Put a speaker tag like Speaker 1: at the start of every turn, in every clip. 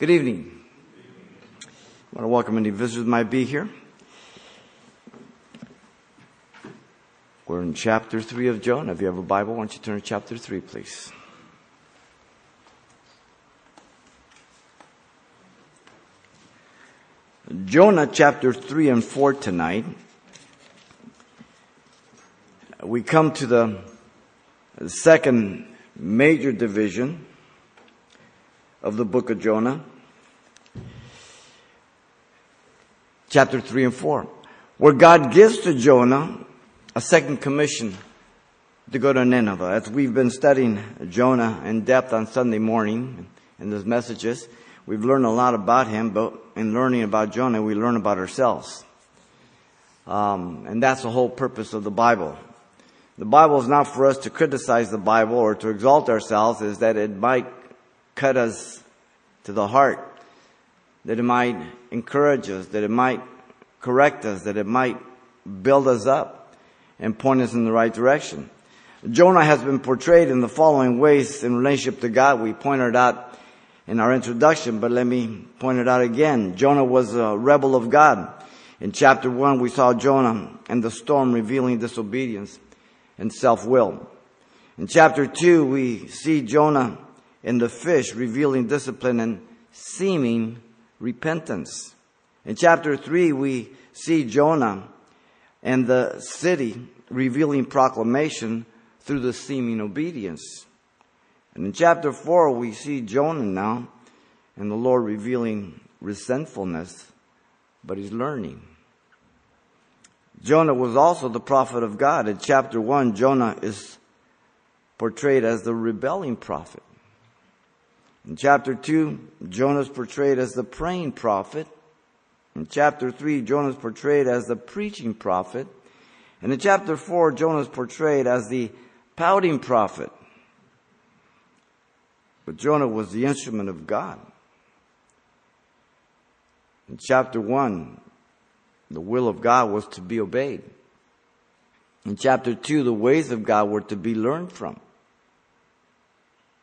Speaker 1: Good evening. I want to welcome any visitors that might be here. We're in chapter 3 of Jonah. If you have a Bible, why don't you turn to chapter 3, please? Jonah chapter 3 and 4 tonight. We come to the second major division of the book of Jonah. Chapter 3 and 4. Where God gives to Jonah a second commission to go to Nineveh. As we've been studying Jonah in depth on Sunday morning in those messages, we've learned a lot about him, but in learning about Jonah, we learn about ourselves. Um, and that's the whole purpose of the Bible. The Bible is not for us to criticize the Bible or to exalt ourselves, is that it might cut us to the heart, that it might encourage us, that it might correct us, that it might build us up and point us in the right direction. Jonah has been portrayed in the following ways in relationship to God. We pointed out in our introduction, but let me point it out again. Jonah was a rebel of God. In chapter one, we saw Jonah and the storm revealing disobedience and self-will. In chapter two, we see Jonah and the fish revealing discipline and seeming repentance. In chapter three, we see Jonah and the city revealing proclamation through the seeming obedience. And in chapter 4, we see Jonah now and the Lord revealing resentfulness, but he's learning. Jonah was also the prophet of God. In chapter 1, Jonah is portrayed as the rebelling prophet. In chapter 2, Jonah is portrayed as the praying prophet. In chapter 3, Jonah is portrayed as the preaching prophet. And in chapter 4, Jonah is portrayed as the pouting prophet. But Jonah was the instrument of God. In chapter 1, the will of God was to be obeyed. In chapter 2, the ways of God were to be learned from.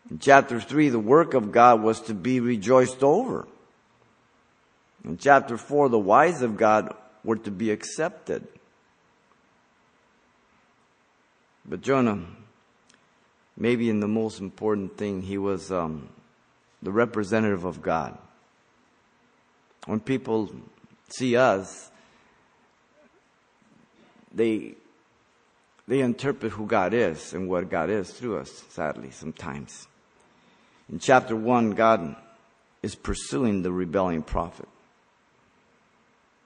Speaker 1: In chapter 3, the work of God was to be rejoiced over. In chapter 4, the wise of God were to be accepted. But Jonah, maybe in the most important thing, he was um, the representative of God. When people see us, they they interpret who God is and what God is through us, sadly, sometimes. In chapter 1, God is pursuing the rebelling prophet.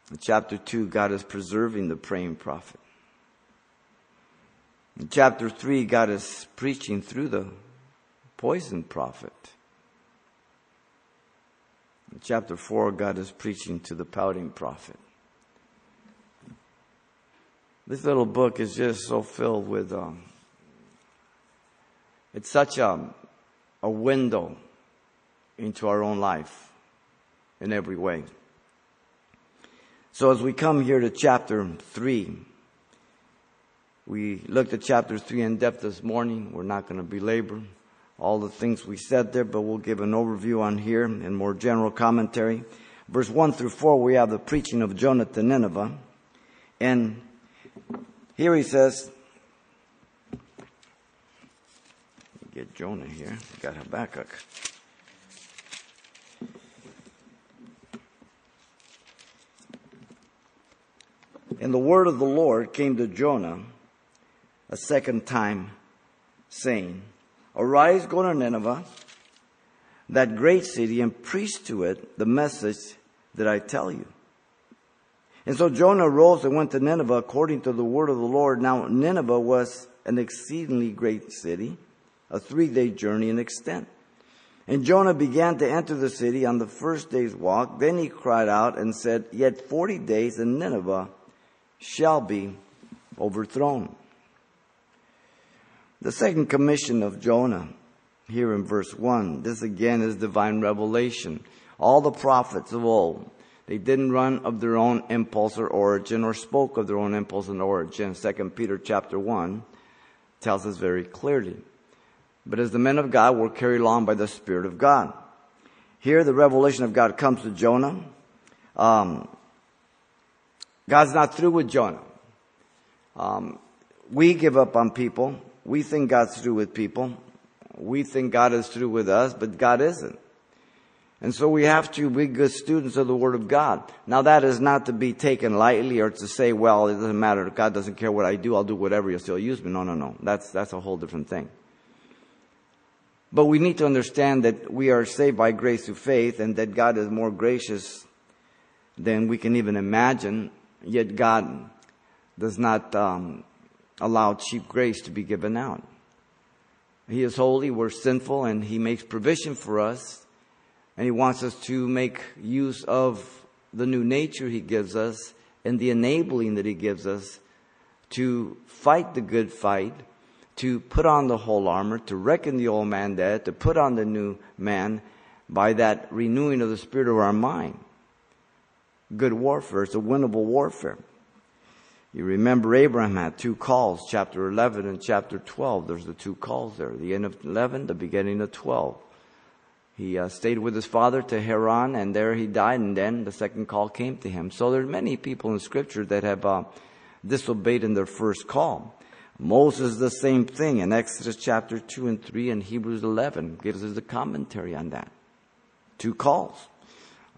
Speaker 1: In chapter 2, God is preserving the praying prophet. In chapter 3, God is preaching through the poison prophet. In chapter 4, God is preaching to the pouting prophet. This little book is just so filled with, um, it's such a, a window into our own life in every way. So as we come here to chapter 3, we looked at chapter 3 in depth this morning. We're not going to belabor all the things we said there, but we'll give an overview on here and more general commentary. Verse 1 through 4, we have the preaching of Jonah to Nineveh. And here he says, get Jonah here. Got Habakkuk. And the word of the Lord came to Jonah a second time, saying, Arise, go to Nineveh, that great city, and preach to it the message that I tell you. And so Jonah rose and went to Nineveh according to the word of the Lord. Now Nineveh was an exceedingly great city, a three day journey in extent. And Jonah began to enter the city on the first day's walk. Then he cried out and said, Yet forty days and Nineveh shall be overthrown. The second commission of Jonah here in verse 1, this again is divine revelation. All the prophets of old, they didn't run of their own impulse or origin or spoke of their own impulse and origin. Second Peter chapter 1 tells us very clearly. But as the men of God were carried along by the Spirit of God. Here, the revelation of God comes to Jonah. Um, God's not through with Jonah. Um, we give up on people. We think God's through with people. We think God is through with us, but God isn't. And so we have to be good students of the Word of God. Now that is not to be taken lightly or to say, well, it doesn't matter. God doesn't care what I do. I'll do whatever. You'll still use me. No, no, no. That's, that's a whole different thing. But we need to understand that we are saved by grace through faith and that God is more gracious than we can even imagine. Yet God does not um, allow cheap grace to be given out. He is holy, we're sinful, and He makes provision for us and He wants us to make use of the new nature He gives us and the enabling that He gives us to fight the good fight, to put on the whole armor, to reckon the old man dead, to put on the new man by that renewing of the spirit of our mind. Good warfare. It's a winnable warfare. You remember Abraham had two calls, chapter 11 and chapter 12. There's the two calls there. The end of 11, the beginning of 12. He uh, stayed with his father to Haran, and there he died, and then the second call came to him. So there are many people in Scripture that have uh, disobeyed in their first call. Moses, the same thing in Exodus chapter 2 and 3 and Hebrews 11 gives us a commentary on that. Two calls.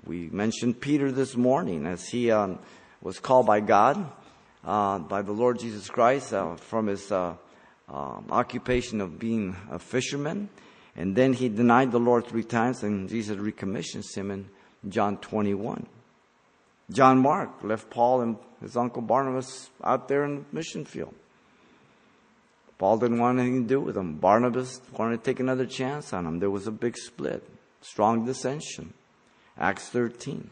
Speaker 1: We mentioned Peter this morning as he um, was called by God, uh, by the Lord Jesus Christ, uh, from his uh, um, occupation of being a fisherman. And then he denied the Lord three times, and Jesus recommissions him in John 21. John Mark left Paul and his uncle Barnabas out there in the mission field. Paul didn't want anything to do with him. Barnabas wanted to take another chance on him. There was a big split, strong dissension. Acts 13.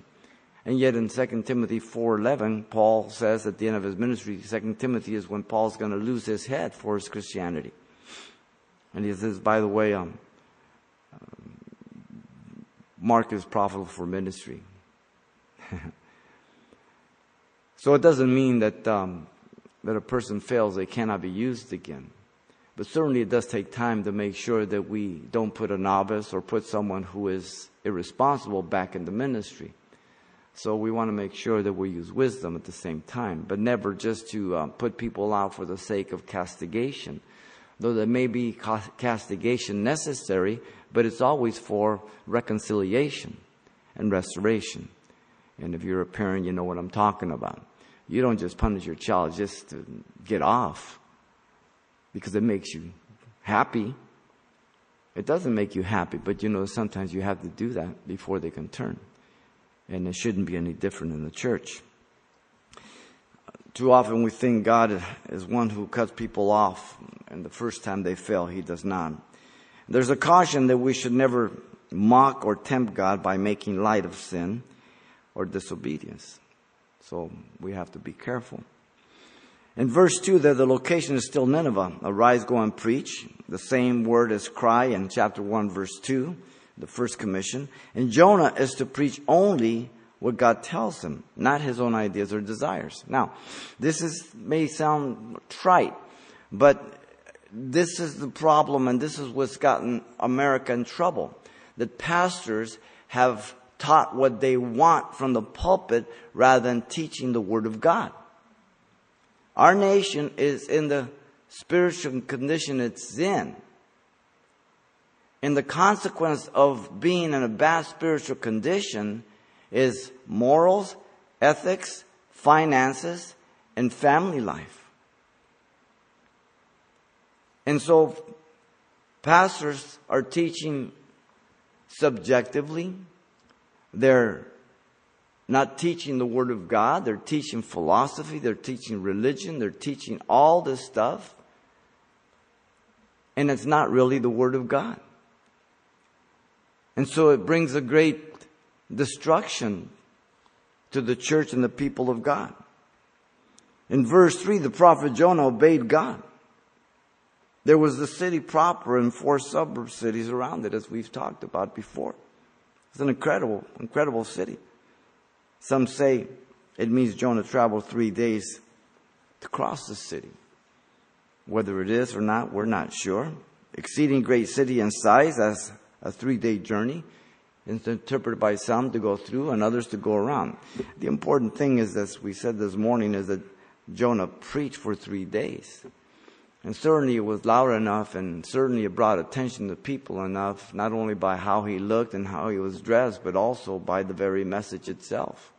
Speaker 1: And yet in 2 Timothy 4.11, Paul says at the end of his ministry, 2 Timothy is when Paul's going to lose his head for his Christianity. And he says, by the way, um, Mark is profitable for ministry. so it doesn't mean that um, that a person fails; they cannot be used again. But certainly, it does take time to make sure that we don't put a novice or put someone who is irresponsible back in the ministry. So we want to make sure that we use wisdom at the same time, but never just to uh, put people out for the sake of castigation. Though there may be castigation necessary, but it's always for reconciliation and restoration. And if you're a parent, you know what I'm talking about. You don't just punish your child just to get off because it makes you happy. It doesn't make you happy, but you know, sometimes you have to do that before they can turn. And it shouldn't be any different in the church. Too often we think God is one who cuts people off, and the first time they fail, He does not. There's a caution that we should never mock or tempt God by making light of sin or disobedience. So we have to be careful. In verse 2 there, the location is still Nineveh. Arise, go and preach. The same word as cry in chapter 1 verse 2, the first commission. And Jonah is to preach only what God tells him, not his own ideas or desires. Now, this is, may sound trite, but this is the problem, and this is what's gotten America in trouble. That pastors have taught what they want from the pulpit rather than teaching the Word of God. Our nation is in the spiritual condition it's in. And the consequence of being in a bad spiritual condition is morals, ethics, finances, and family life. And so pastors are teaching subjectively. They're not teaching the Word of God. They're teaching philosophy. They're teaching religion. They're teaching all this stuff. And it's not really the Word of God. And so it brings a great destruction to the church and the people of God. In verse 3, the prophet Jonah obeyed God. There was the city proper and four suburb cities around it, as we've talked about before. It's an incredible, incredible city. Some say it means Jonah traveled three days to cross the city. Whether it is or not, we're not sure. Exceeding great city in size as a three day journey. It's interpreted by some to go through and others to go around. The important thing is, as we said this morning, is that Jonah preached for three days. And certainly it was loud enough and certainly it brought attention to people enough, not only by how he looked and how he was dressed, but also by the very message itself,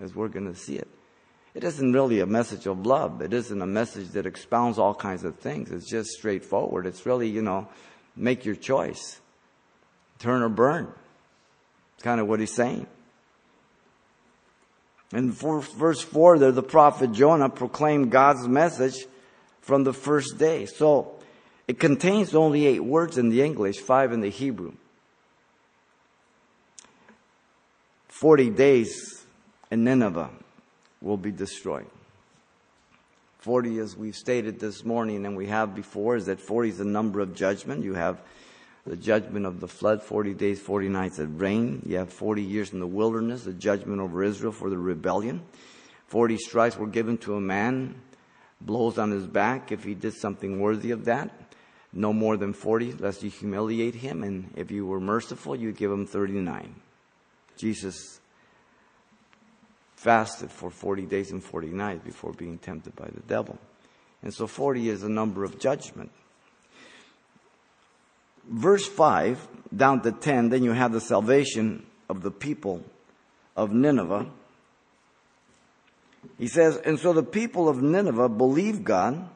Speaker 1: as we're going to see it. It isn't really a message of love. It isn't a message that expounds all kinds of things. It's just straightforward. It's really, you know, make your choice. Turn or burn. It's Kind of what he's saying. In verse 4 there, the prophet Jonah proclaimed God's message from the first day. So it contains only eight words in the English, five in the Hebrew. 40 days in Nineveh will be destroyed. 40, as we've stated this morning and we have before, is that 40 is the number of judgment. You have the judgment of the flood, 40 days, 40 nights of rain. You have 40 years in the wilderness, the judgment over Israel for the rebellion. 40 stripes were given to a man, blows on his back if he did something worthy of that. No more than 40, lest you humiliate him. And if you were merciful, you'd give him 39. Jesus fasted for 40 days and 40 nights before being tempted by the devil. And so 40 is a number of judgment. Verse 5 down to 10, then you have the salvation of the people of Nineveh. He says, And so the people of Nineveh believed God,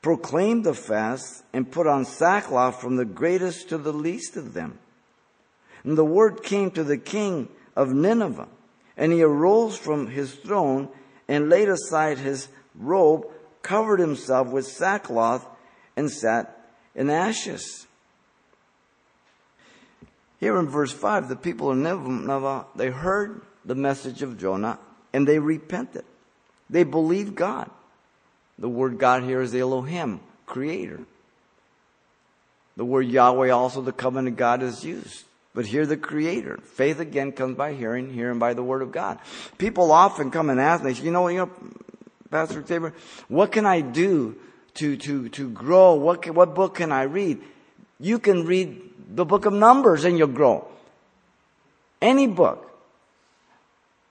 Speaker 1: proclaimed the fast, and put on sackcloth from the greatest to the least of them. And the word came to the king of Nineveh and he arose from his throne and laid aside his robe, covered himself with sackcloth, and sat in ashes. Here in verse 5, the people of Nineveh, they heard the message of Jonah and they repented. They believed God. The word God here is Elohim, creator. The word Yahweh also, the covenant God, is used. But hear the creator. Faith again comes by hearing, hearing by the word of God. People often come and ask me, you know, you know, Pastor Tabor, what can I do to, to, to grow? What, can, what book can I read? You can read the book of Numbers and you'll grow. Any book.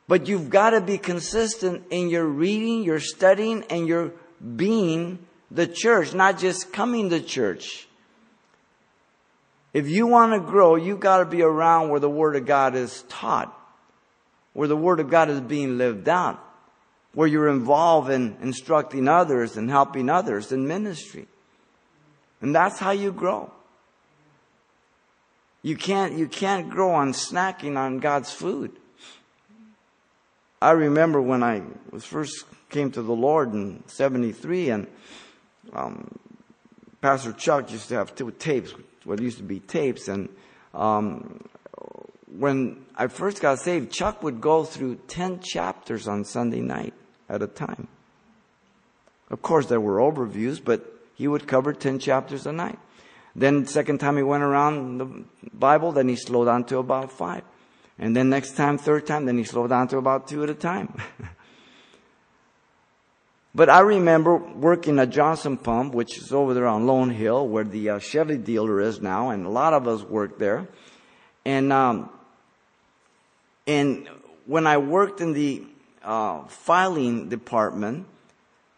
Speaker 1: But you've got to be consistent in your reading, your studying, and your being the church, not just coming to church. If you want to grow, you've got to be around where the Word of God is taught, where the Word of God is being lived out, where you're involved in instructing others and helping others in ministry. And that's how you grow. You can't, you can't grow on snacking on God's food. I remember when I was first came to the Lord in 73 and, um, Pastor Chuck used to have two tapes what used to be tapes. And um, when I first got saved, Chuck would go through 10 chapters on Sunday night at a time. Of course, there were overviews, but he would cover 10 chapters a night. Then second time he went around the Bible, then he slowed down to about five. And then next time, third time, then he slowed down to about two at a time. But I remember working at Johnson Pump, which is over there on Lone Hill, where the uh, Chevy dealer is now, and a lot of us worked there. And um, and when I worked in the uh, filing department,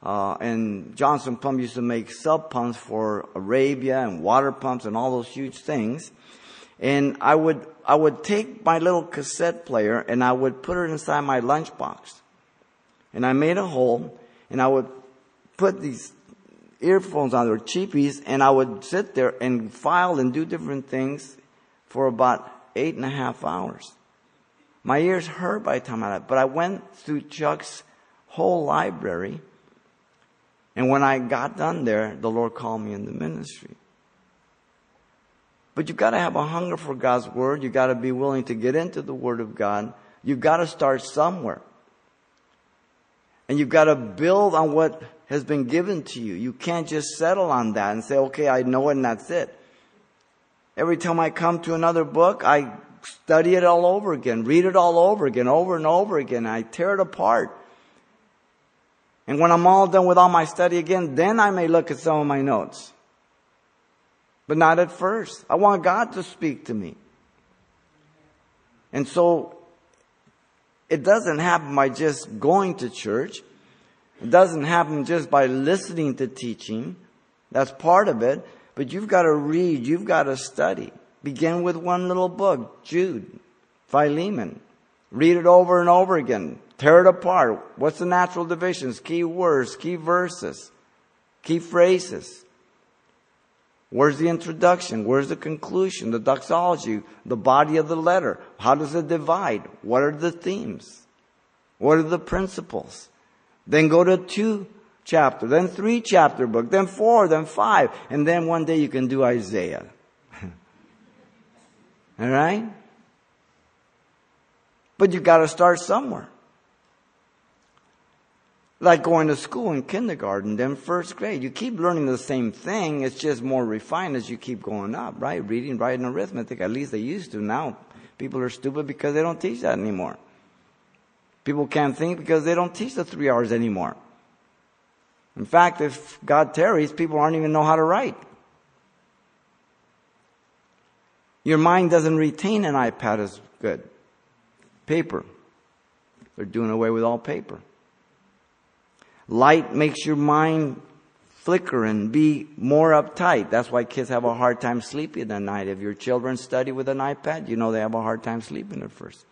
Speaker 1: uh, and Johnson Pump used to make sub pumps for Arabia and water pumps and all those huge things. And I would I would take my little cassette player and I would put it inside my lunchbox, and I made a hole and I would put these earphones on, they were cheapies, and I would sit there and file and do different things for about eight and a half hours. My ears hurt by the time I left, but I went through Chuck's whole library, and when I got done there, the Lord called me in the ministry. But you've got to have a hunger for God's Word. You've got to be willing to get into the Word of God. You've got to start somewhere. And you've got to build on what has been given to you. You can't just settle on that and say, okay, I know it and that's it. Every time I come to another book, I study it all over again, read it all over again, over and over again. I tear it apart. And when I'm all done with all my study again, then I may look at some of my notes. But not at first. I want God to speak to me. And so it doesn't happen by just going to church. It doesn't happen just by listening to teaching. That's part of it. But you've got to read. You've got to study. Begin with one little book, Jude, Philemon. Read it over and over again. Tear it apart. What's the natural divisions? Key words, key verses, key phrases. Where's the introduction? Where's the conclusion? The doxology, the body of the letter. How does it divide? What are the themes? What are the principles? Then go to two chapter, then three chapter book, then four, then five, and then one day you can do Isaiah. All right? But you gotta start somewhere. Like going to school in kindergarten, then first grade. You keep learning the same thing, it's just more refined as you keep going up, right? Reading, writing, arithmetic, at least they used to. Now, people are stupid because they don't teach that anymore. People can't think because they don't teach the three hours anymore. In fact, if God tarries, people aren't even know how to write. Your mind doesn't retain an iPad as good. Paper. They're doing away with all paper. Light makes your mind flicker and be more uptight. That's why kids have a hard time sleeping at night. If your children study with an iPad, you know they have a hard time sleeping at first.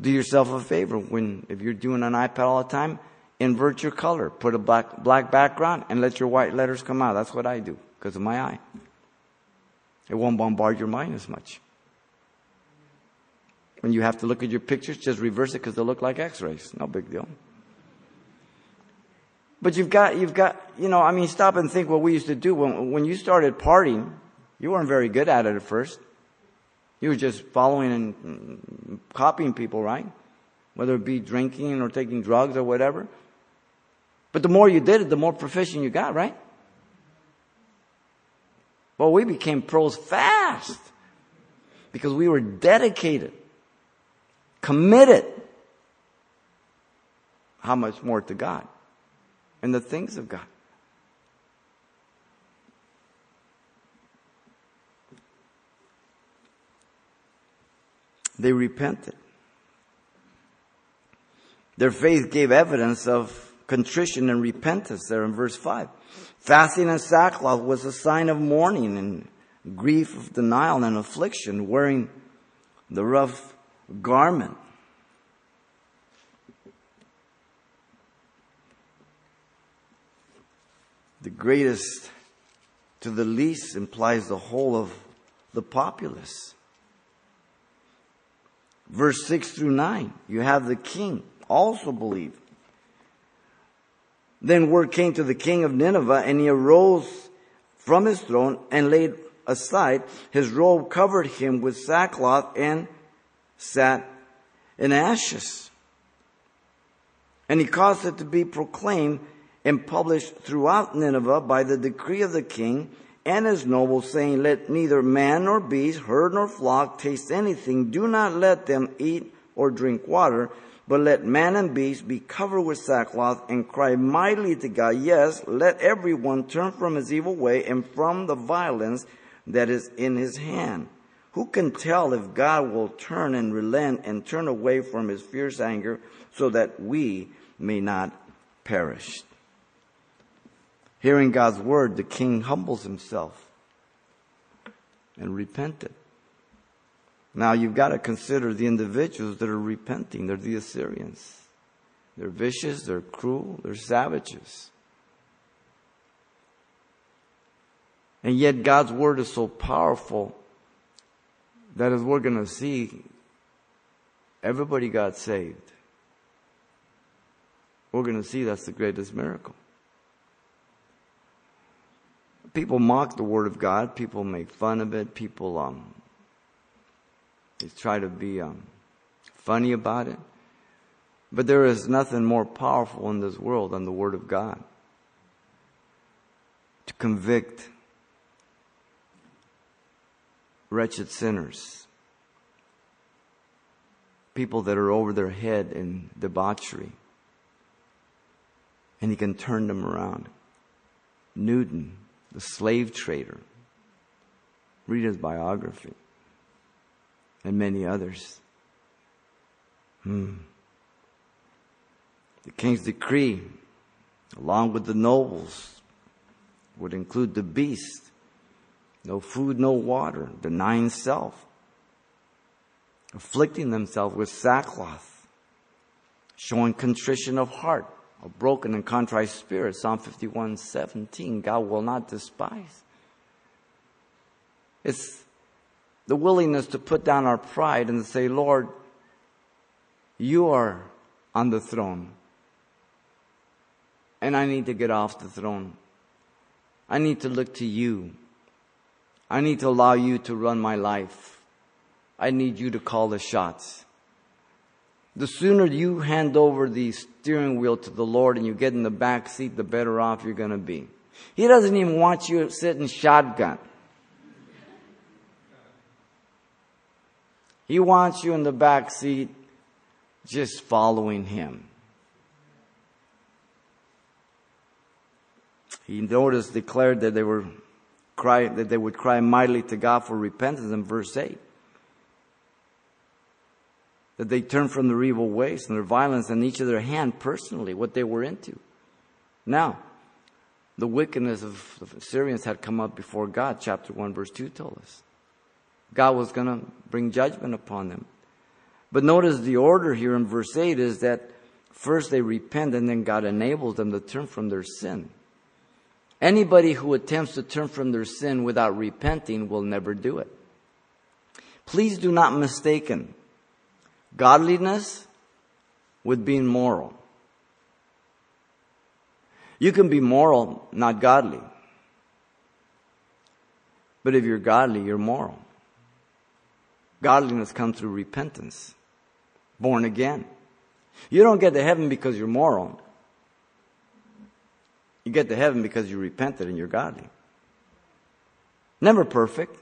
Speaker 1: Do yourself a favor when, if you're doing an iPad all the time, invert your color. Put a black, black background and let your white letters come out. That's what I do because of my eye. It won't bombard your mind as much. When you have to look at your pictures, just reverse it because they look like x-rays. No big deal. But you've got, you've got, you know, I mean, stop and think what we used to do. When, when you started partying, you weren't very good at it at first. You were just following and mm, copying people, right? Whether it be drinking or taking drugs or whatever. But the more you did it, the more proficient you got, right? Well, we became pros fast because we were dedicated, committed. How much more to God? And the things of God. They repented. Their faith gave evidence of contrition and repentance there in verse 5. Fasting and sackcloth was a sign of mourning and grief of denial and affliction, wearing the rough garment the greatest to the least implies the whole of the populace. Verse 6 through 9, you have the king also believed. Then word came to the king of Nineveh, and he arose from his throne and laid aside his robe, covered him with sackcloth, and sat in ashes. And he caused it to be proclaimed and published throughout Nineveh by the decree of the king and his nobles, saying, Let neither man nor beast, herd nor flock taste anything. Do not let them eat or drink water, but let man and beast be covered with sackcloth and cry mightily to God. Yes, let everyone turn from his evil way and from the violence that is in his hand. Who can tell if God will turn and relent and turn away from his fierce anger so that we may not perish? Hearing God's word, the king humbles himself and repented. Now you've got to consider the individuals that are repenting. They're the Assyrians. They're vicious, they're cruel, they're savages. And yet God's word is so powerful that as we're going to see, everybody got saved. We're going to see that's the greatest miracle people mock the Word of God. People make fun of it. People um, they try to be um, funny about it. But there is nothing more powerful in this world than the Word of God to convict wretched sinners, people that are over their head in debauchery, and He can turn them around. Newton the slave trader. Read his biography. and many others. Hmm. The king's decree, along with the nobles, would include the beast. No food, no water, denying self, afflicting themselves with sackcloth, showing contrition of heart, a broken and contrite spirit. Psalm 51 17. God will not despise. It's the willingness to put down our pride and to say, Lord, you are on the throne. And I need to get off the throne. I need to look to you. I need to allow you to run my life. I need you to call the shots. The sooner you hand over the steering wheel to the Lord and you get in the back seat, the better off you're going to be. He doesn't even want you sitting shotgun. He wants you in the back seat just following him. He noticed, declared that they were cry, that they would cry mightily to God for repentance in verse 8. That they turned from their evil ways and their violence and each of their hand personally, what they were into. Now, the wickedness of the Syrians had come up before God, chapter 1, verse 2 told us. God was going to bring judgment upon them. But notice the order here in verse 8 is that first they repent and then God enables them to turn from their sin. Anybody who attempts to turn from their sin without repenting will never do it. Please do not mistaken godliness with being moral. You can be moral, not godly. But if you're godly, you're moral. Godliness comes through repentance, born again. You don't get to heaven because you're moral. You get to heaven because you repented and you're godly. Never perfect,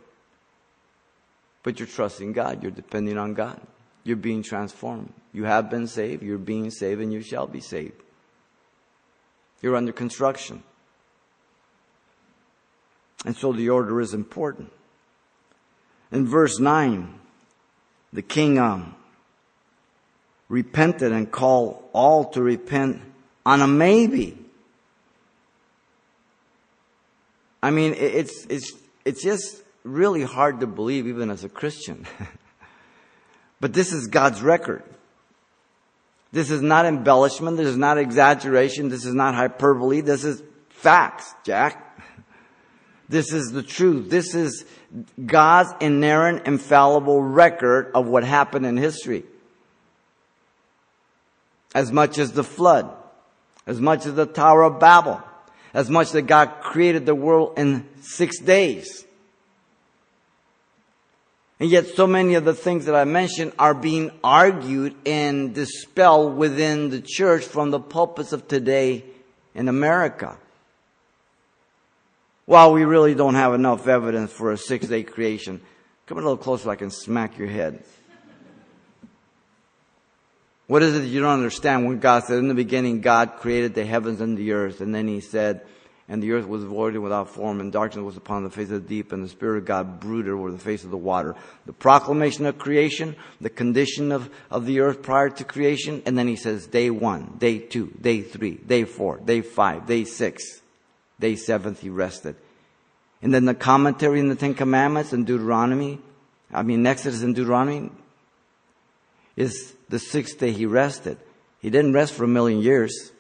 Speaker 1: but you're trusting God. You're depending on God. You're being transformed. You have been saved, you're being saved, and you shall be saved. You're under construction. And so the order is important. In verse 9, the king um, repented and called all to repent on a maybe. I mean, it's, it's, it's just really hard to believe even as a Christian. but this is God's record. This is not embellishment. This is not exaggeration. This is not hyperbole. This is facts, Jack. This is the truth. This is God's inerrant, infallible record of what happened in history. As much as the flood, as much as the Tower of Babel, as much that God created the world in six days. And yet so many of the things that I mentioned are being argued and dispelled within the church from the pulpits of today in America. While we really don't have enough evidence for a six day creation, come a little closer so I can smack your head. What is it that you don't understand when God said, in the beginning, God created the heavens and the earth, and then He said, and the earth was void and without form, and darkness was upon the face of the deep, and the Spirit of God brooded over the face of the water. The proclamation of creation, the condition of, of the earth prior to creation, and then He says, day one, day two, day three, day four, day five, day six. Day seventh, he rested. And then the commentary in the Ten Commandments and Deuteronomy, I mean, Exodus and Deuteronomy, is the sixth day he rested. He didn't rest for a million years.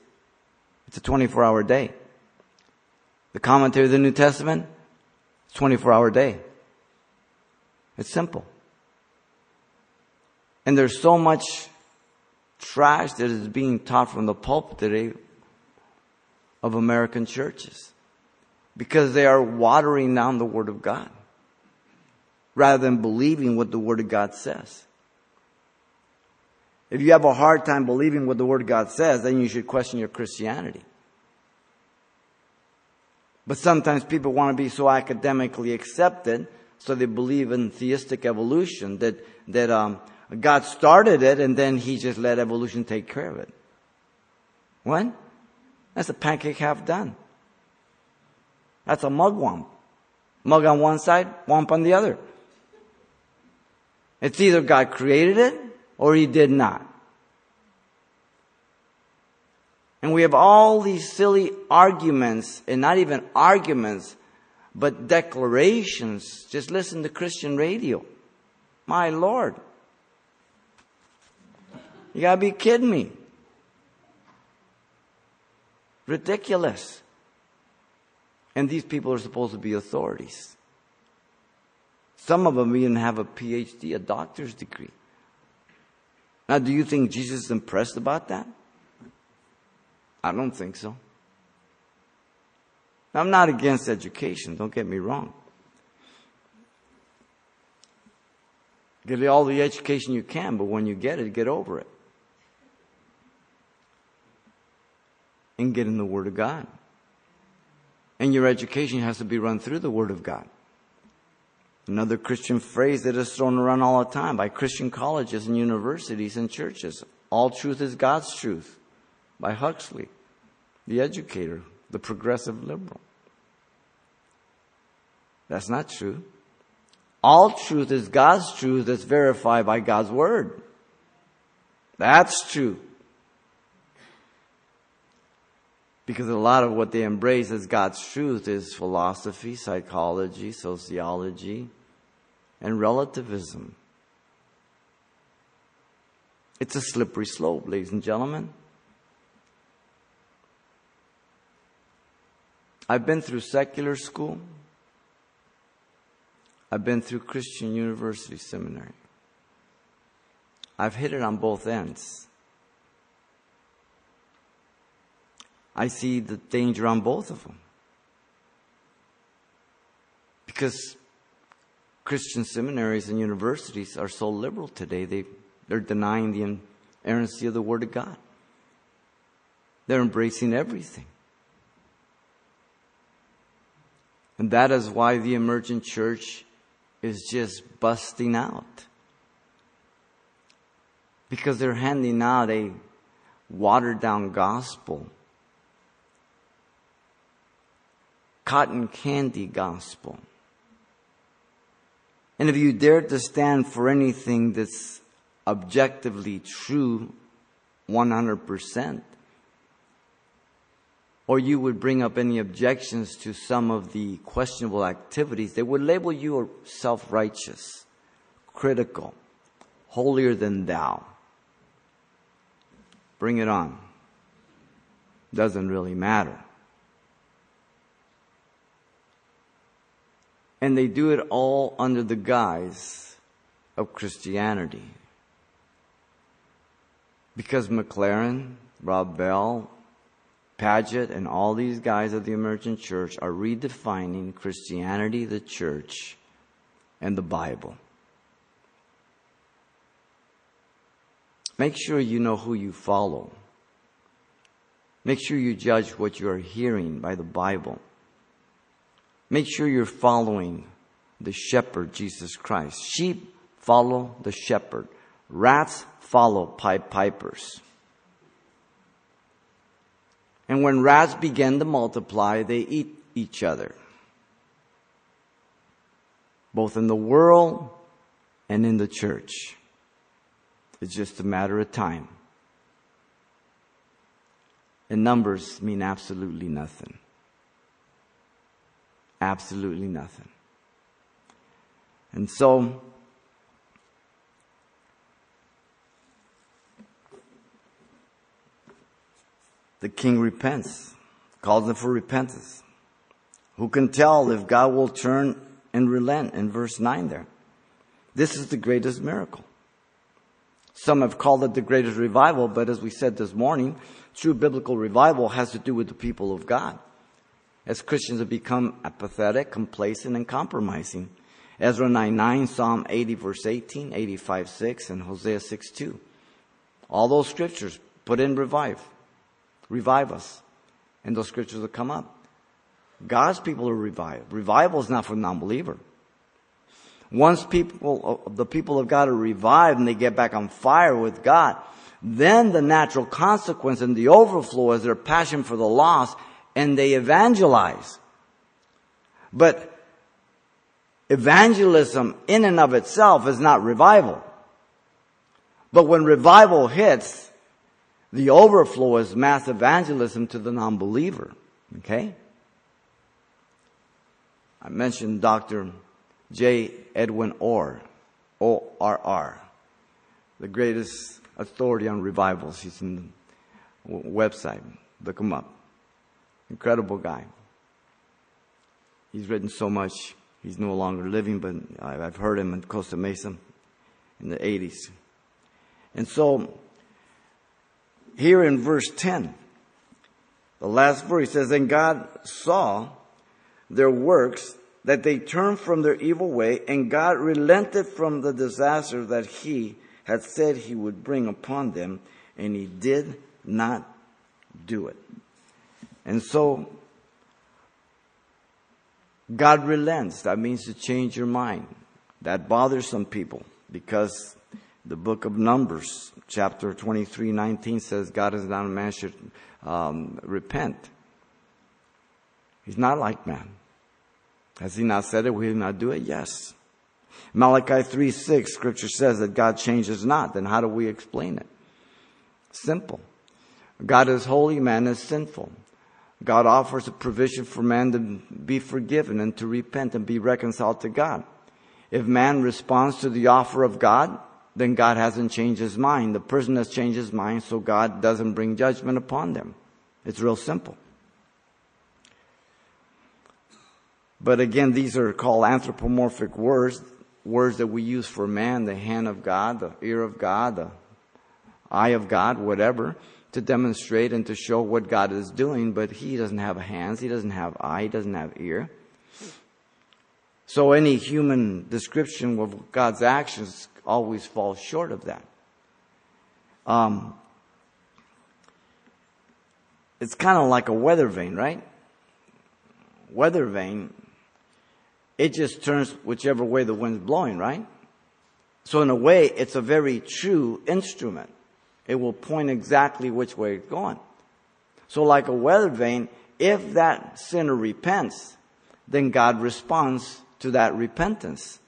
Speaker 1: It's a 24 hour day. The commentary of the New Testament, 24 hour day. It's simple. And there's so much trash that is being taught from the pulpit today of American churches because they are watering down the Word of God rather than believing what the Word of God says. If you have a hard time believing what the Word of God says, then you should question your Christianity. But sometimes people want to be so academically accepted, so they believe in theistic evolution that that um, God started it and then He just let evolution take care of it. What? That's a pancake half done. That's a mugwump. Mug on one side, wump on the other. It's either God created it or He did not. And we have all these silly arguments, and not even arguments, but declarations. Just listen to Christian radio. My Lord. You gotta be kidding me. Ridiculous. And these people are supposed to be authorities. Some of them even have a PhD, a doctor's degree. Now, do you think Jesus is impressed about that? I don't think so. I'm not against education, don't get me wrong. Get all the education you can, but when you get it, get over it. And get in the Word of God. And your education has to be run through the Word of God. Another Christian phrase that is thrown around all the time by Christian colleges and universities and churches. All truth is God's truth by Huxley, the educator, the progressive liberal. That's not true. All truth is God's truth that's verified by God's word. That's true. Because a lot of what they embrace as God's truth is philosophy, psychology, sociology, and relativism. It's a slippery slope, ladies and gentlemen. I've been through secular school. I've been through Christian University Seminary. I've hit it on both ends. I see the danger on both of them. Because Christian seminaries and universities are so liberal today, they, they're denying the inerrancy of the Word of God. They're embracing everything. And that is why the emergent church is just busting out. Because they're handing out a watered down gospel, cotton candy gospel. And if you dare to stand for anything that's objectively true 100%, or you would bring up any objections to some of the questionable activities, they would label you self righteous, critical, holier than thou. Bring it on. Doesn't really matter. And they do it all under the guise of Christianity. Because McLaren, Rob Bell, Pagitt, and all these guys of the emergent church are redefining Christianity, the church, and the Bible. Make sure you know who you follow. Make sure you judge what you are hearing by the Bible. Make sure you're following the shepherd, Jesus Christ. Sheep follow the shepherd. Rats follow pipe pipers. And when rats begin to multiply, they eat each other. Both in the world and in the church. It's just a matter of time. And numbers mean absolutely nothing. Absolutely nothing. And so, the king repents, calls them for repentance. Who can tell if God will turn and relent in verse 9 there? This is the greatest miracle. Some have called it the greatest revival, but as we said this morning, true biblical revival has to do with the people of God as Christians have become apathetic, complacent, and compromising. Ezra 9 9, Psalm 80 verse 18, 85 6, and Hosea 6 2. All those scriptures put in revive. Revive us. And those scriptures will come up. God's people are revived. Revival is not for non-believer. Once people, the people of God are revived and they get back on fire with God, then the natural consequence and the overflow is their passion for the lost and they evangelize. But evangelism in and of itself is not revival. But when revival hits, the overflow is mass evangelism to the non-believer. Okay? I mentioned Dr. J. Edwin Orr, O-R-R, the greatest authority on revivals. He's in the website. Look him up. Incredible guy. He's written so much. He's no longer living, but I've heard him in Costa Mesa in the 80s. And so, here in verse 10, the last verse says, And God saw their works, that they turned from their evil way, and God relented from the disaster that He had said He would bring upon them, and He did not do it. And so, God relents. That means to change your mind. That bothers some people because the book of Numbers, chapter 23, 19 says God is not a man should um, repent. He's not like man. Has he not said it? Will he not do it? Yes. Malachi 3, 6, scripture says that God changes not. Then how do we explain it? Simple. God is holy, man is sinful. God offers a provision for man to be forgiven and to repent and be reconciled to God. If man responds to the offer of God, then God hasn't changed his mind. The person has changed his mind, so God doesn't bring judgment upon them. It's real simple. But again, these are called anthropomorphic words, words that we use for man, the hand of God, the ear of God, the eye of God, whatever to demonstrate and to show what God is doing, but he doesn't have hands, he doesn't have eye, he doesn't have ear. So any human description of God's actions always falls short of that. Um, it's kind of like a weather vane, right? Weather vane, it just turns whichever way the wind's blowing, right? So in a way, it's a very true instrument. It will point exactly which way it's going. So like a weather vane, if that sinner repents, then God responds to that repentance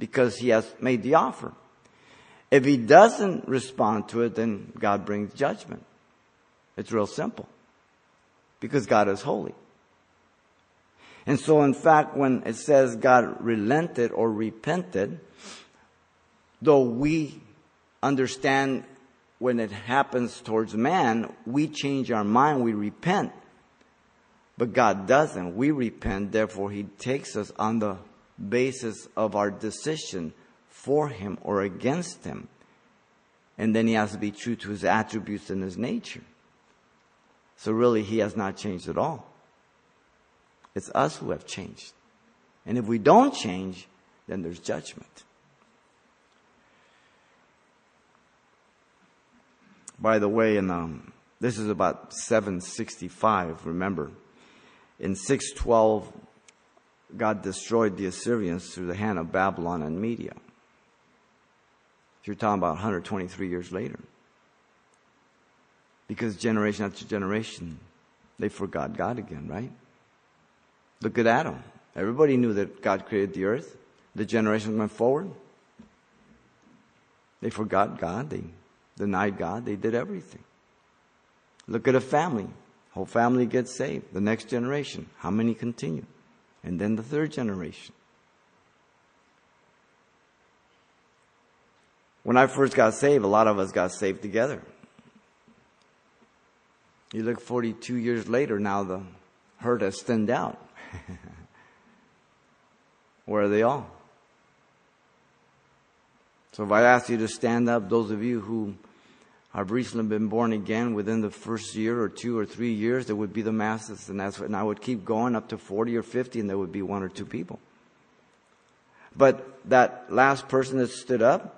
Speaker 1: because he has made the offer. If he doesn't respond to it, then God brings judgment. It's real simple. Because God is holy. And so in fact, when it says God relented or repented, though we understand when it happens towards man, we change our mind, we repent. But God doesn't. We repent, therefore He takes us on the basis of our decision for Him or against Him. And then He has to be true to His attributes and His nature. So really, He has not changed at all. It's us who have changed. And if we don't change, then there's judgment. By the way, and um, this is about 765, remember. In 612, God destroyed the Assyrians through the hand of Babylon and Media. You're talking about 123 years later. Because generation after generation, they forgot God again, right? Look at Adam. Everybody knew that God created the earth. The generation went forward. They forgot God. They denied God, they did everything. Look at a family. Whole family gets saved. The next generation, how many continue? And then the third generation. When I first got saved, a lot of us got saved together. You look 42 years later, now the herd has thinned out. Where are they all? So if I ask you to stand up, those of you who have recently been born again within the first year or two or three years, there would be the masses, and that's what, and I would keep going up to 40 or 50, and there would be one or two people. But that last person that stood up,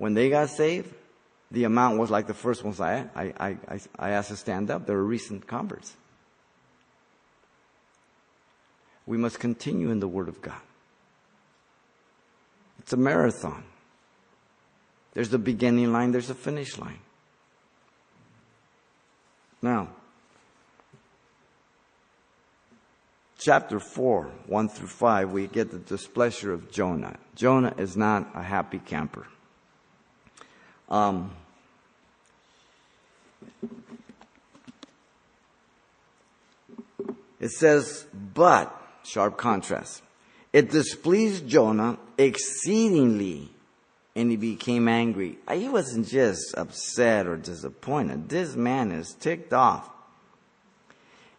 Speaker 1: when they got saved, the amount was like the first ones I, I, I, I asked to stand up. They were recent converts. We must continue in the Word of God. It's a marathon. There's a beginning line, there's a finish line. Now, chapter 4, 1 through 5, we get the displeasure of Jonah. Jonah is not a happy camper. Um, it says, but, sharp contrast, it displeased Jonah exceedingly and he became angry. He wasn't just upset or disappointed. This man is ticked off.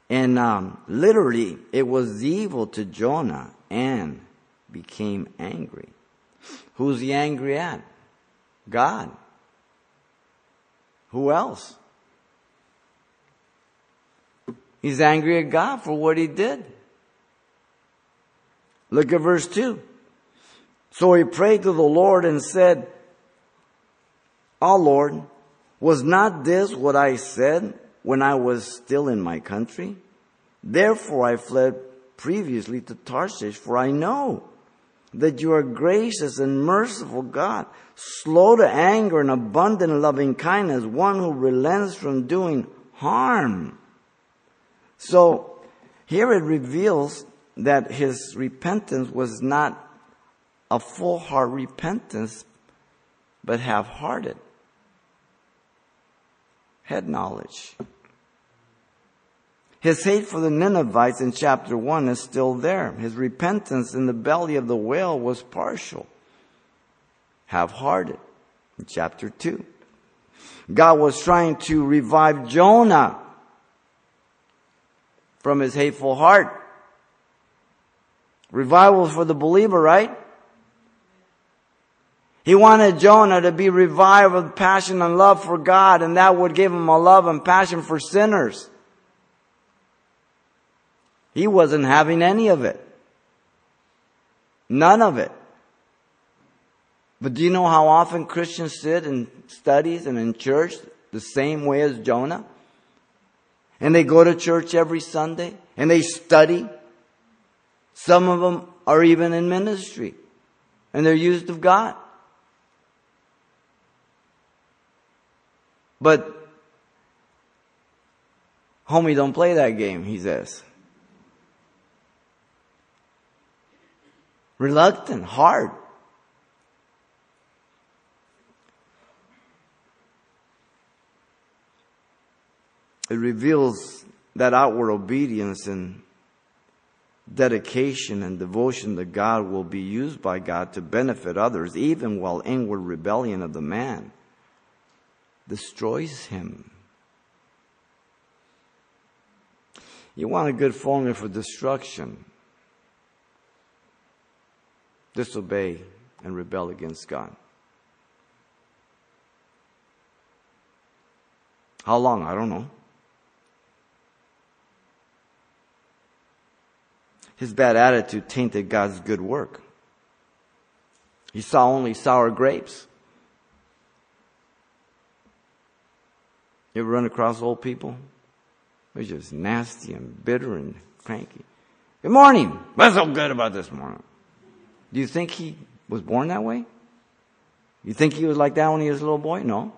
Speaker 1: And um, literally, it was evil to Jonah and became angry. Who's he angry at? God. Who else? He's angry at God for what he did. Look at verse 2. So he prayed to the Lord and said, Oh Lord, was not this what I said when I was still in my country? Therefore I fled previously to Tarshish, for I know that you are gracious and merciful God, slow to anger and abundant in loving kindness, one who relents from doing harm. So here it reveals that his repentance was not a full heart repentance, but half hearted. Head knowledge. His hate for the Ninevites in chapter 1 is still there. His repentance in the belly of the whale was partial, half hearted in chapter 2. God was trying to revive Jonah from his hateful heart. Revival for the believer, right? He wanted Jonah to be revived with passion and love for God, and that would give him a love and passion for sinners. He wasn't having any of it. None of it. But do you know how often Christians sit in studies and in church the same way as Jonah? And they go to church every Sunday and they study. Some of them are even in ministry and they're used of God. But, homie, don't play that game, he says. Reluctant, hard. It reveals that outward obedience and dedication and devotion to God will be used by God to benefit others, even while inward rebellion of the man destroys him. You want a good formula for destruction disobey and rebel against God. How long? I don't know. His bad attitude tainted God's good work. He saw only sour grapes. You ever run across old people? They're just nasty and bitter and cranky. Good morning. What's so good about this morning? Do you think he was born that way? You think he was like that when he was a little boy? No.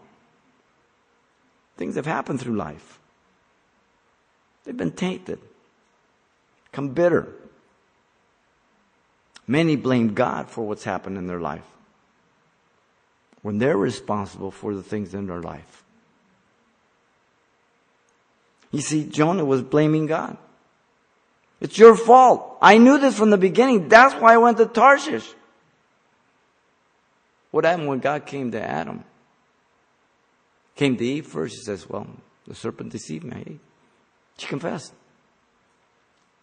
Speaker 1: Things have happened through life. They've been tainted, come bitter. Many blame God for what's happened in their life when they're responsible for the things in their life. You see, Jonah was blaming God. It's your fault. I knew this from the beginning. That's why I went to Tarshish. What happened when God came to Adam? Came to Eve first. He says, Well, the serpent deceived me. She confessed.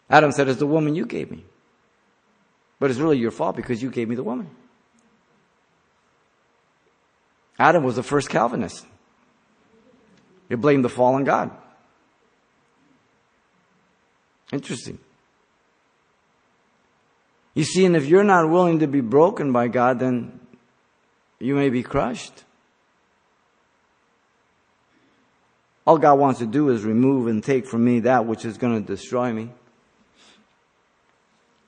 Speaker 1: Adam said, It's the woman you gave me. But it's really your fault because you gave me the woman. Adam was the first Calvinist. He blamed the fallen God. Interesting. You see, and if you're not willing to be broken by God, then you may be crushed. All God wants to do is remove and take from me that which is going to destroy me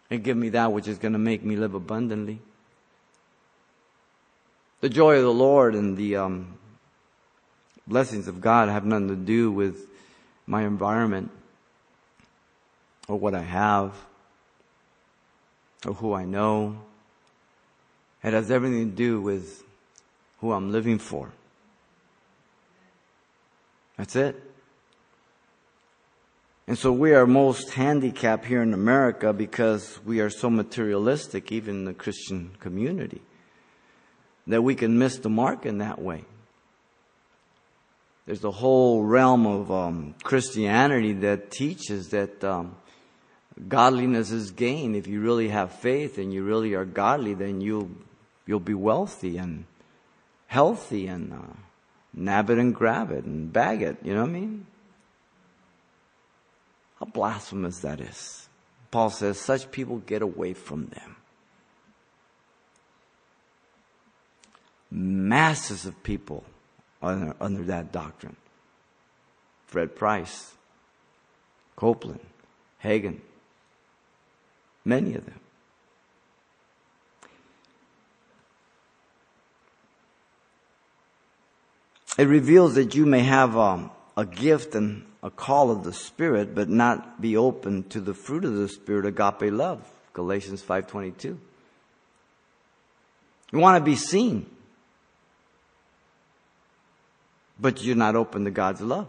Speaker 1: and give me that which is going to make me live abundantly. The joy of the Lord and the um, blessings of God have nothing to do with my environment or what I have or who I know. It has everything to do with who I'm living for. That's it. And so we are most handicapped here in America because we are so materialistic, even in the Christian community, that we can miss the mark in that way. There's a whole realm of um, Christianity that teaches that um, godliness is gain. If you really have faith and you really are godly, then you'll you'll be wealthy and healthy and uh, nab it and grab it and bag it. You know what I mean? How blasphemous that is. Paul says, such people get away from them. Masses of people under, under that doctrine. Fred Price, Copeland, Hagin, many of them. It reveals that you may have um, a gift and a call of the Spirit, but not be open to the fruit of the Spirit, agape love. Galatians 5.22. You want to be seen, but you're not open to God's love.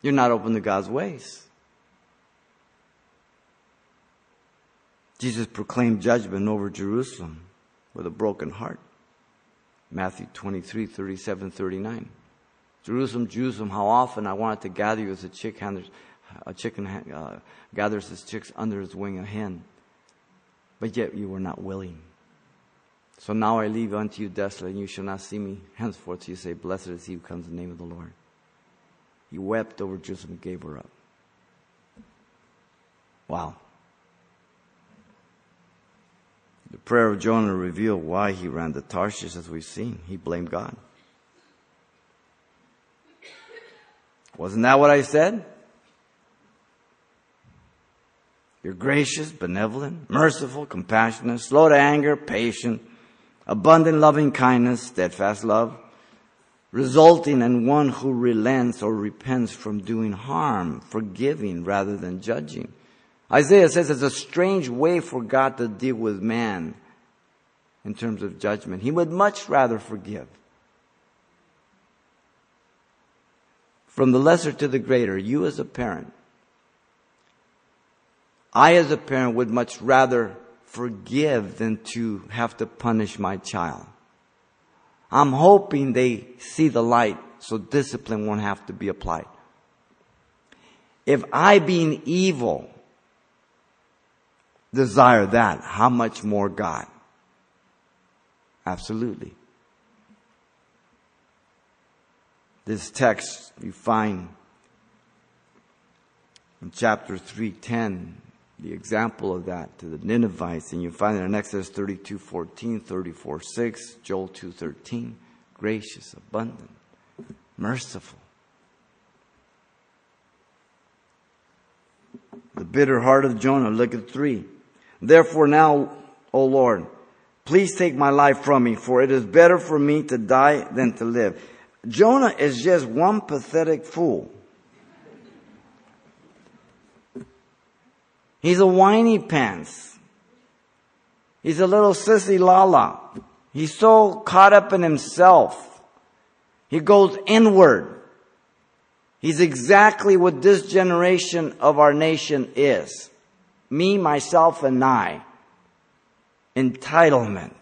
Speaker 1: You're not open to God's ways. Jesus proclaimed judgment over Jerusalem with a broken heart. Matthew 23, 37, 39. Jerusalem, Jerusalem, how often I wanted to gather you as a, chick handers, a chicken uh, gathers his chicks under his wing a hen. But yet you were not willing. So now I leave unto you desolate, and you shall not see me henceforth. You say, Blessed is he who comes in the name of the Lord. He wept over Jerusalem and gave her up. Wow. The prayer of Jonah revealed why he ran to Tarshish, as we've seen. He blamed God. Wasn't that what I said? You're gracious, benevolent, merciful, compassionate, slow to anger, patient, abundant loving kindness, steadfast love, resulting in one who relents or repents from doing harm, forgiving rather than judging. Isaiah says it's a strange way for God to deal with man in terms of judgment. He would much rather forgive. From the lesser to the greater, you as a parent, I as a parent would much rather forgive than to have to punish my child. I'm hoping they see the light so discipline won't have to be applied. If I being evil desire that, how much more God? Absolutely. This text you find in chapter 310, the example of that to the Ninevites, and you find it in Exodus 32 14, 34 6, Joel 2 13. Gracious, abundant, merciful. The bitter heart of Jonah, look at 3. Therefore now, O Lord, please take my life from me, for it is better for me to die than to live. Jonah is just one pathetic fool. He's a whiny pants. He's a little sissy lala. He's so caught up in himself. He goes inward. He's exactly what this generation of our nation is. Me, myself, and I. Entitlement.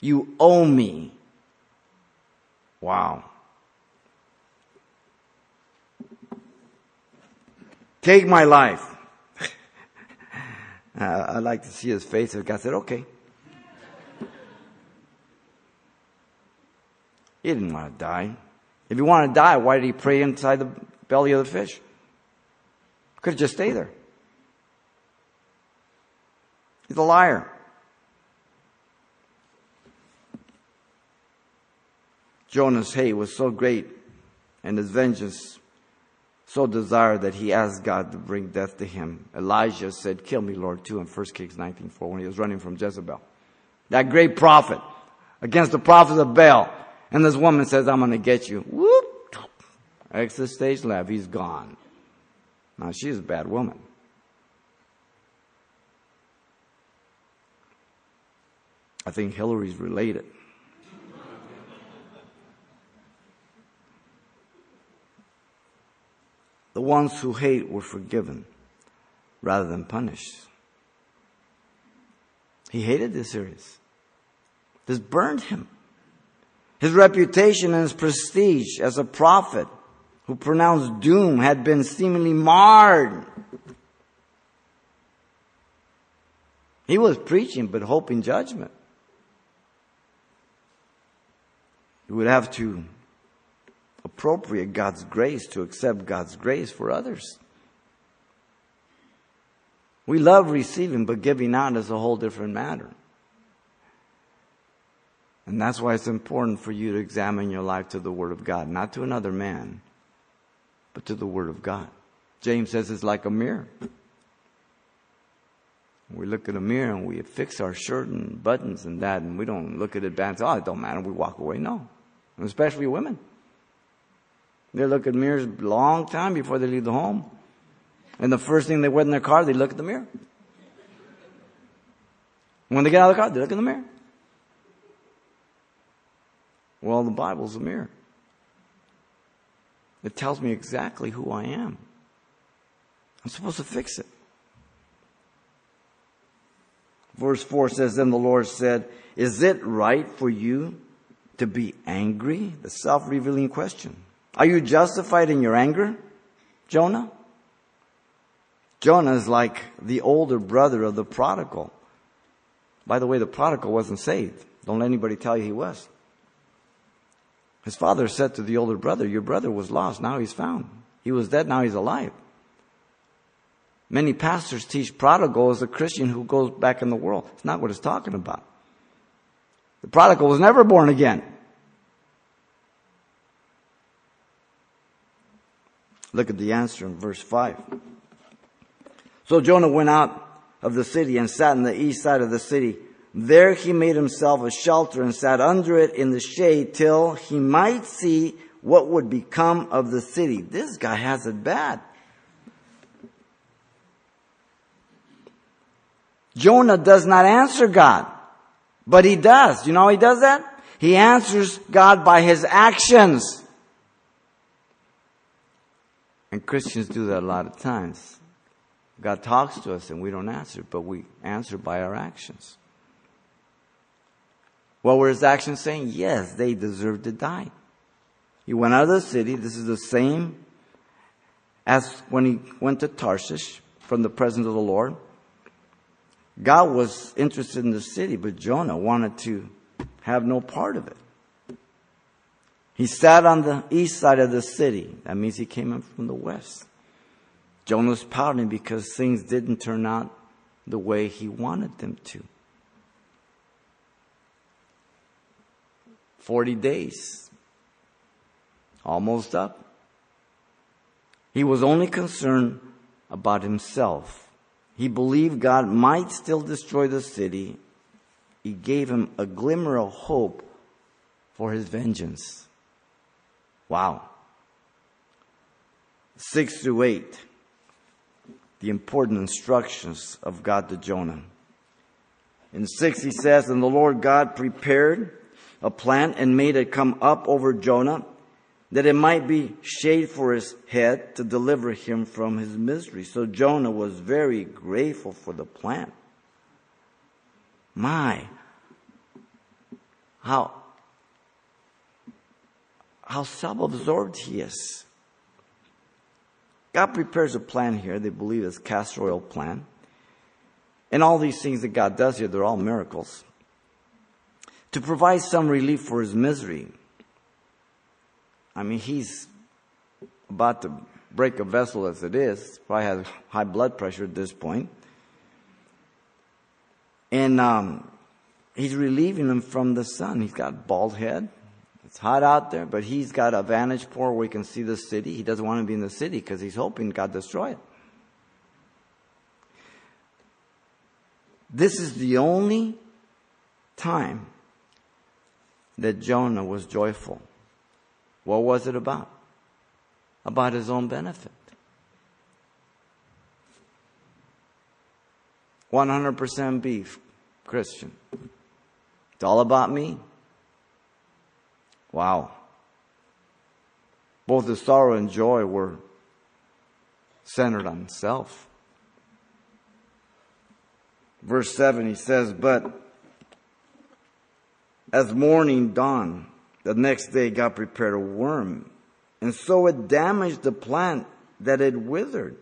Speaker 1: You owe me. Wow. Take my life. uh, I'd like to see his face if God said, okay. He didn't want to die. If he wanted to die, why did he pray inside the belly of the fish? Could have just stayed there. He's a liar. Jonah's hate was so great and his vengeance so desired that he asked God to bring death to him. Elijah said, kill me, Lord, too, in 1 Kings 19.4 when he was running from Jezebel. That great prophet against the prophets of Baal. And this woman says, I'm going to get you. Whoop. Exit stage left. He's gone. Now, she's a bad woman. I think Hillary's related. the ones who hate were forgiven rather than punished. He hated this series. This burned him. His reputation and his prestige as a prophet who pronounced doom had been seemingly marred. He was preaching but hoping judgment. He would have to appropriate God's grace to accept God's grace for others. We love receiving, but giving out is a whole different matter. And that's why it's important for you to examine your life to the Word of God, not to another man, but to the Word of God. James says it's like a mirror. We look at a mirror and we fix our shirt and buttons and that, and we don't look at it and say, oh, it don't matter. We walk away. No. Especially women. They look at mirrors a long time before they leave the home. And the first thing they wear in their car, they look at the mirror. When they get out of the car, they look in the mirror. Well, the Bible's a mirror. It tells me exactly who I am. I'm supposed to fix it. Verse 4 says, Then the Lord said, Is it right for you to be angry? The self revealing question. Are you justified in your anger, Jonah? Jonah is like the older brother of the prodigal. By the way, the prodigal wasn't saved. Don't let anybody tell you he was. His father said to the older brother, Your brother was lost, now he's found. He was dead, now he's alive. Many pastors teach prodigal as a Christian who goes back in the world. It's not what it's talking about. The prodigal was never born again. Look at the answer in verse 5. So Jonah went out of the city and sat in the east side of the city. There he made himself a shelter and sat under it in the shade till he might see what would become of the city. This guy has it bad. Jonah does not answer God, but he does. You know how he does that? He answers God by his actions. And Christians do that a lot of times. God talks to us and we don't answer, but we answer by our actions. What were his actions saying? Yes, they deserve to die. He went out of the city. This is the same as when he went to Tarshish from the presence of the Lord. God was interested in the city, but Jonah wanted to have no part of it. He sat on the east side of the city. That means he came in from the west. Jonah was pouting because things didn't turn out the way he wanted them to. 40 days. Almost up. He was only concerned about himself. He believed God might still destroy the city. He gave him a glimmer of hope for his vengeance. Wow. Six through eight, the important instructions of God to Jonah. In six, he says, And the Lord God prepared a plant and made it come up over Jonah, that it might be shade for his head to deliver him from his misery. So Jonah was very grateful for the plant. My, how how self-absorbed he is. God prepares a plan here. They believe it's castor oil plan. And all these things that God does here, they're all miracles. To provide some relief for his misery. I mean, he's about to break a vessel as it is. Probably has high blood pressure at this point. And um, he's relieving him from the sun. He's got bald head. It's hot out there, but he's got a vantage point where he can see the city. He doesn't want to be in the city because he's hoping God destroy it. This is the only time that Jonah was joyful. What was it about? About his own benefit. 100% beef Christian. It's all about me. Wow. Both the sorrow and joy were centered on self. Verse 7, he says, But as morning dawned, the next day God prepared a worm, and so it damaged the plant that it withered.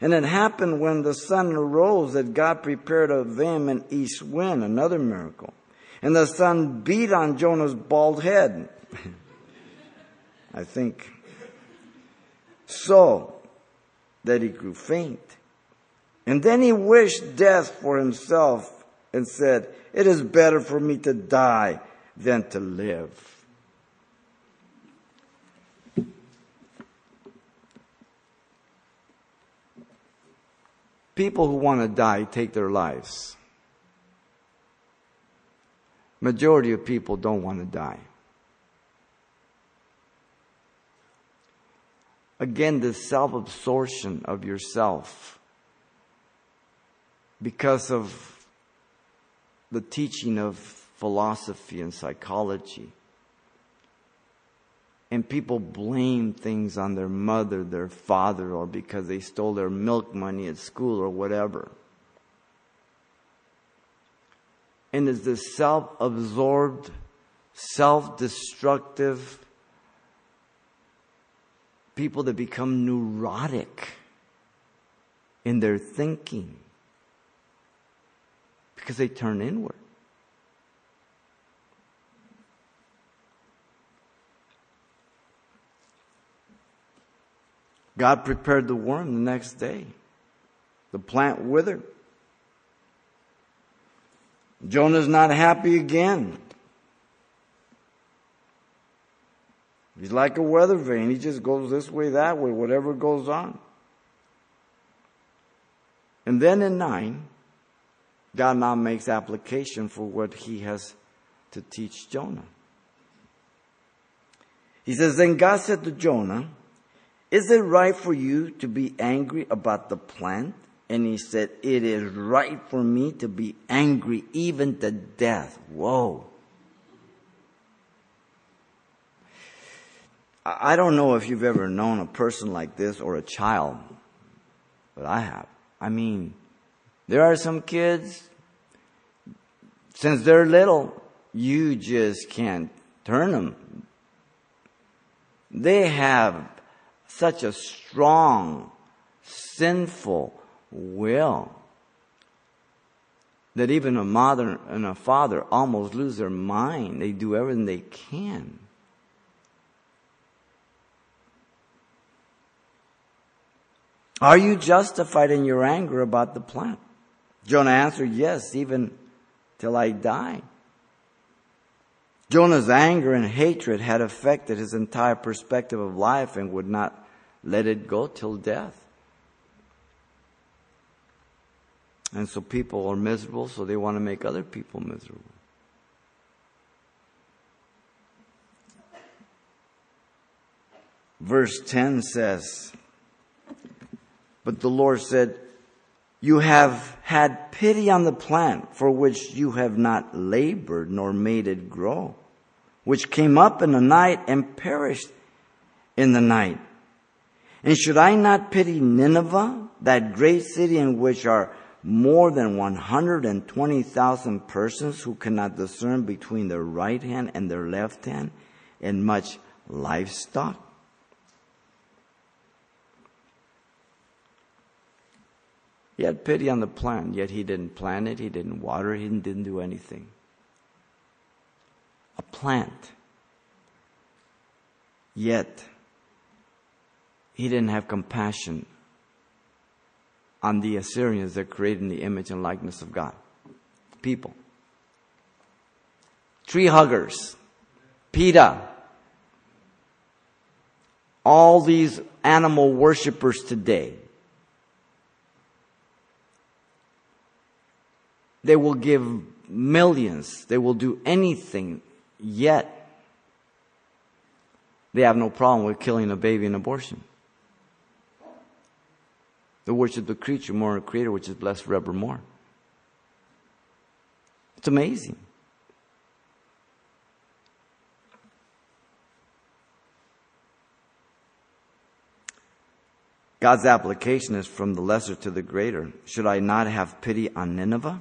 Speaker 1: And it happened when the sun arose that God prepared of them an east wind, another miracle. And the sun beat on Jonah's bald head. I think. So that he grew faint. And then he wished death for himself and said, It is better for me to die than to live. People who want to die take their lives. Majority of people don't want to die. Again, the self absorption of yourself because of the teaching of philosophy and psychology. And people blame things on their mother, their father, or because they stole their milk money at school or whatever. And it's this self absorbed, self destructive people that become neurotic in their thinking because they turn inward. God prepared the worm the next day. The plant withered. Jonah's not happy again. He's like a weather vane. He just goes this way, that way, whatever goes on. And then in 9, God now makes application for what he has to teach Jonah. He says, Then God said to Jonah, Is it right for you to be angry about the plant? And he said, It is right for me to be angry even to death. Whoa. I don't know if you've ever known a person like this or a child, but I have. I mean, there are some kids, since they're little, you just can't turn them. They have such a strong, sinful will that even a mother and a father almost lose their mind. They do everything they can. Are you justified in your anger about the plant? Jonah answered, Yes, even till I die. Jonah's anger and hatred had affected his entire perspective of life and would not let it go till death. And so people are miserable, so they want to make other people miserable. Verse 10 says, But the Lord said, you have had pity on the plant for which you have not labored nor made it grow, which came up in the night and perished in the night. And should I not pity Nineveh, that great city in which are more than 120,000 persons who cannot discern between their right hand and their left hand and much livestock? He had pity on the plant, yet he didn't plant it, he didn't water it, he didn't do anything. A plant. Yet, he didn't have compassion on the Assyrians that created in the image and likeness of God. People. Tree huggers. PETA. All these animal worshippers today They will give millions. They will do anything. Yet, they have no problem with killing a baby in abortion. They worship of the creature more than the creator, which is blessed forevermore. It's amazing. God's application is from the lesser to the greater. Should I not have pity on Nineveh?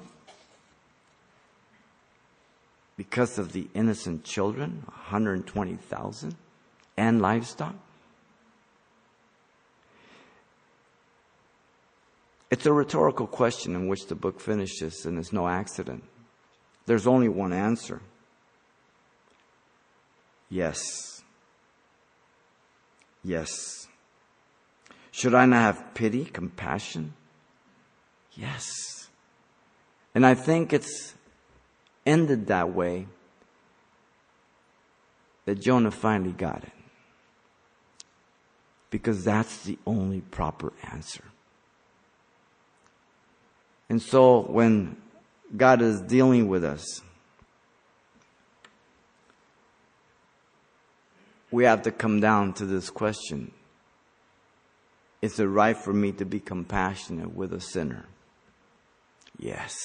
Speaker 1: Because of the innocent children, 120,000, and livestock? It's a rhetorical question in which the book finishes, and it's no accident. There's only one answer yes. Yes. Should I not have pity, compassion? Yes. And I think it's ended that way that Jonah finally got it. Because that's the only proper answer. And so when God is dealing with us, we have to come down to this question is it right for me to be compassionate with a sinner? Yes.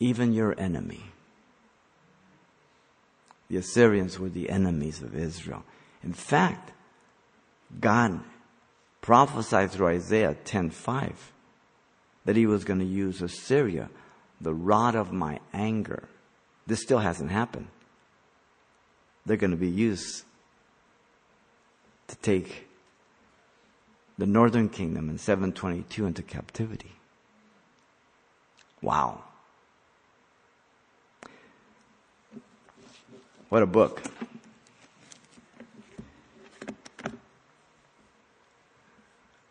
Speaker 1: Even your enemy. The Assyrians were the enemies of Israel. In fact, God prophesied through Isaiah 10:5 that he was going to use Assyria, the rod of my anger. This still hasn't happened. They're going to be used to take the northern kingdom in 722 into captivity. Wow. What a book.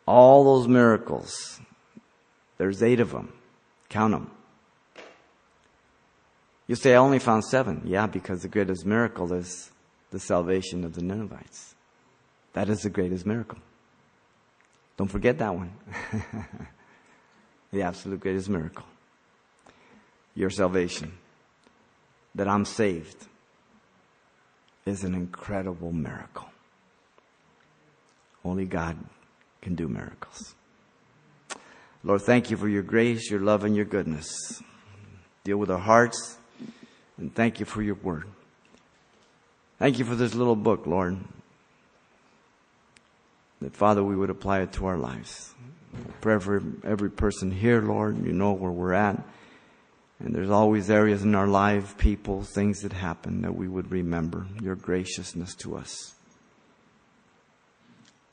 Speaker 1: All those miracles, there's eight of them. Count them. You say, I only found seven. Yeah, because the greatest miracle is the salvation of the Ninevites. That is the greatest miracle. Don't forget that one. the absolute greatest miracle. Your salvation. That I'm saved is an incredible miracle. Only God can do miracles. Lord, thank you for your grace, your love, and your goodness. Deal with our hearts, and thank you for your word. Thank you for this little book, Lord that Father, we would apply it to our lives. For every, every person here, Lord, you know where we're at. And there's always areas in our life, people, things that happen that we would remember your graciousness to us.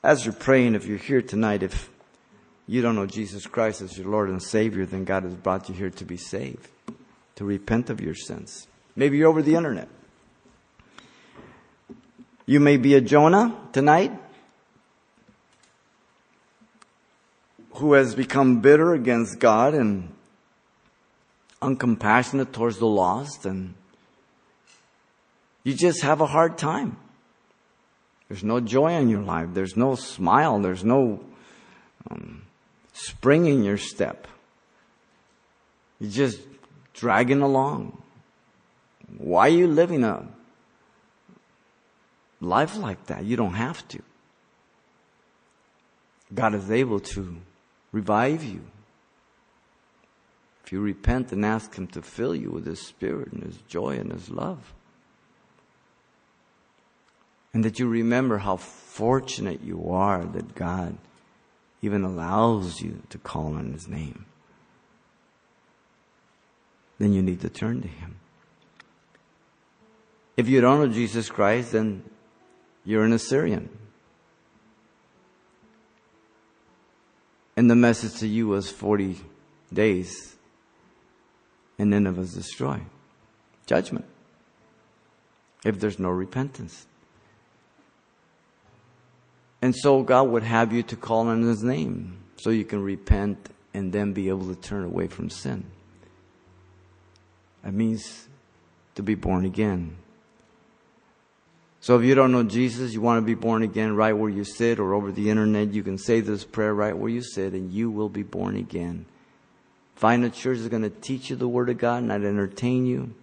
Speaker 1: As you're praying, if you're here tonight, if you don't know Jesus Christ as your Lord and Savior, then God has brought you here to be saved, to repent of your sins. Maybe you're over the internet. You may be a Jonah tonight. who has become bitter against God and uncompassionate towards the lost and you just have a hard time. There's no joy in your life. There's no smile. There's no um, spring in your step. You're just dragging along. Why are you living a life like that? You don't have to. God is able to revive you. If you repent and ask Him to fill you with His Spirit and His joy and His love. And that you remember how fortunate you are that God even allows you to call on His name. Then you need to turn to Him. If you don't know Jesus Christ, then you're an Assyrian. And the message to you was 40 days and it was destroyed. Judgment. If there's no repentance. And so God would have you to call on His name so you can repent and then be able to turn away from sin. That means to be born again. So if you don't know Jesus, you want to be born again right where you sit or over the internet, you can say this prayer right where you sit and you will be born again. Find a church that's going to teach you the Word of God, not entertain you.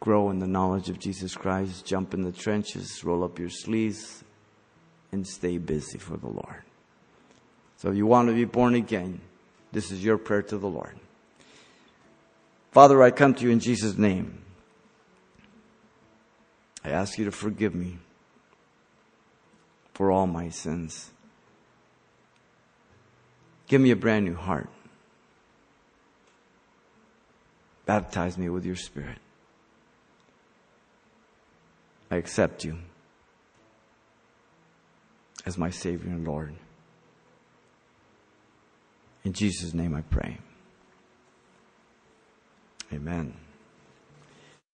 Speaker 1: Grow in the knowledge of Jesus Christ. Jump in the trenches, roll up your sleeves, and stay busy for the Lord. So if you want to be born again, this is your prayer to the Lord. Father, I come to you in Jesus' name. I ask you to forgive me for all my sins. Give me a brand new heart. Baptize me with your Spirit. I accept you as my Savior and Lord. In Jesus' name I pray. Amen.